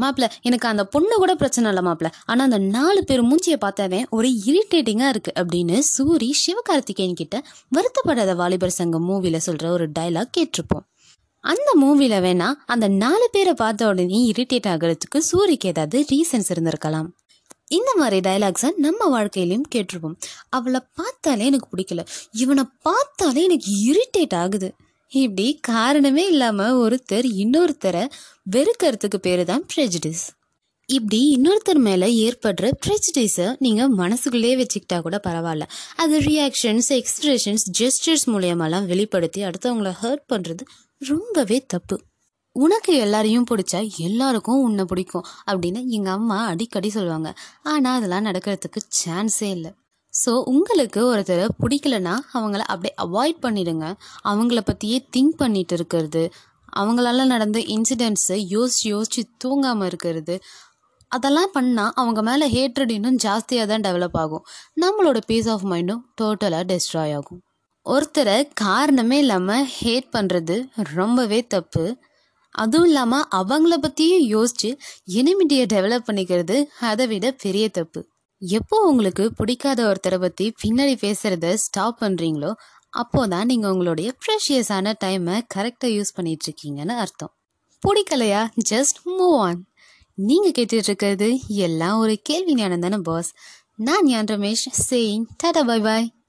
மாப்பிள்ள எனக்கு அந்த பொண்ணு கூட பிரச்சனை இல்லை மாப்பிள்ள ஆனால் அந்த நாலு பேர் மூஞ்சியை பார்த்தாவே ஒரு இரிட்டேட்டிங்காக இருக்குது அப்படின்னு சூரி சிவகார்த்திகேயன் கிட்ட வருத்தப்படாத வாலிபர் சங்கம் மூவியில் சொல்கிற ஒரு டைலாக் கேட்டிருப்போம். அந்த மூவியில் வேணா அந்த நாலு பேரை பார்த்த உடனே இரிட்டேட் ஆகிறதுக்கு சூரிக்கு ஏதாவது ரீசன்ஸ் இருந்திருக்கலாம். இந்த மாதிரி டைலாக்ஸை நம்ம வாழ்க்கையிலையும் கேட்டிருப்போம். அவளை பார்த்தாலே எனக்கு பிடிக்கல. இவனை பார்த்தாலே எனக்கு இரிட்டேட் ஆகுது. இப்படி காரணமே இல்லாமல் ஒருத்தர் இன்னொருத்தரை வெறுக்கிறதுக்கு பேர் தான் ப்ரெஜிடிஸ் இப்படி இன்னொருத்தர் மேலே ஏற்படுற ப்ரெஜிடிஸை நீங்கள் மனசுக்குள்ளேயே வச்சுக்கிட்டா கூட பரவாயில்ல. அது ரியாக்ஷன்ஸ் எக்ஸ்பிரஷன்ஸ் ஜெஸ்டர்ஸ் மூலியமாலாம் வெளிப்படுத்தி அடுத்தவங்கள ஹர்ட் பண்ணுறது ரொம்பவே தப்பு. உனக்கு எல்லாரையும் பிடிச்சா எல்லாருக்கும் உன்னை பிடிக்கும் அப்படின்னு எங்கள் அம்மா அடிக்கடி சொல்லுவாங்க. ஆனால் அதெல்லாம் நடக்கிறதுக்கு சான்ஸே இல்லை. ஸோ உங்களுக்கு ஒருத்தரை பிடிக்கலனா அவங்கள அப்படியே அவாய்ட் பண்ணிடுங்க. அவங்கள பற்றியே திங்க் பண்ணிட்டு இருக்கிறது. அவங்களால நடந்த இன்சிடென்ட்ஸை யோசிச்சு யோசிச்சு தூங்காமல் இருக்கிறது. அதெல்லாம் பண்ணால் அவங்க மேலே ஹேட்ரட் இன்னும் ஜாஸ்தியாக தான் டெவலப் ஆகும். நம்மளோட பீஸ் ஆஃப் மைண்டும் டோட்டலாக டெஸ்ட்ராய் ஆகும். ஒருத்தரை காரணமே இல்லாமல் ஹேட் பண்ணுறது ரொம்பவே தப்பு. அதுவும் இல்லாமல் அவங்கள பற்றியும் யோசித்து எனிமிட்டியை டெவலப் பண்ணிக்கிறது அதை விட பெரிய தப்பு. எப்போ உங்களுக்கு பிடிக்காத ஒருத்தரை பற்றி பின்னாடி பேசுகிறத ஸ்டாப் பண்ணுறீங்களோ அப்போ தான் நீங்கள் உங்களுடைய ப்ரெஷியஸான டைமை கரெக்டாக யூஸ் பண்ணிகிட்ருக்கீங்கன்னு அர்த்தம். பிடிக்கலையா? ஜஸ்ட் மூவ் ஆன் நீங்கள் கேட்டுட்ருக்கிறது எல்லாம் ஒரு கேள்வி ஞானம் தானே பாஸ் நான் ஞான் Ramesh saying tata bye bye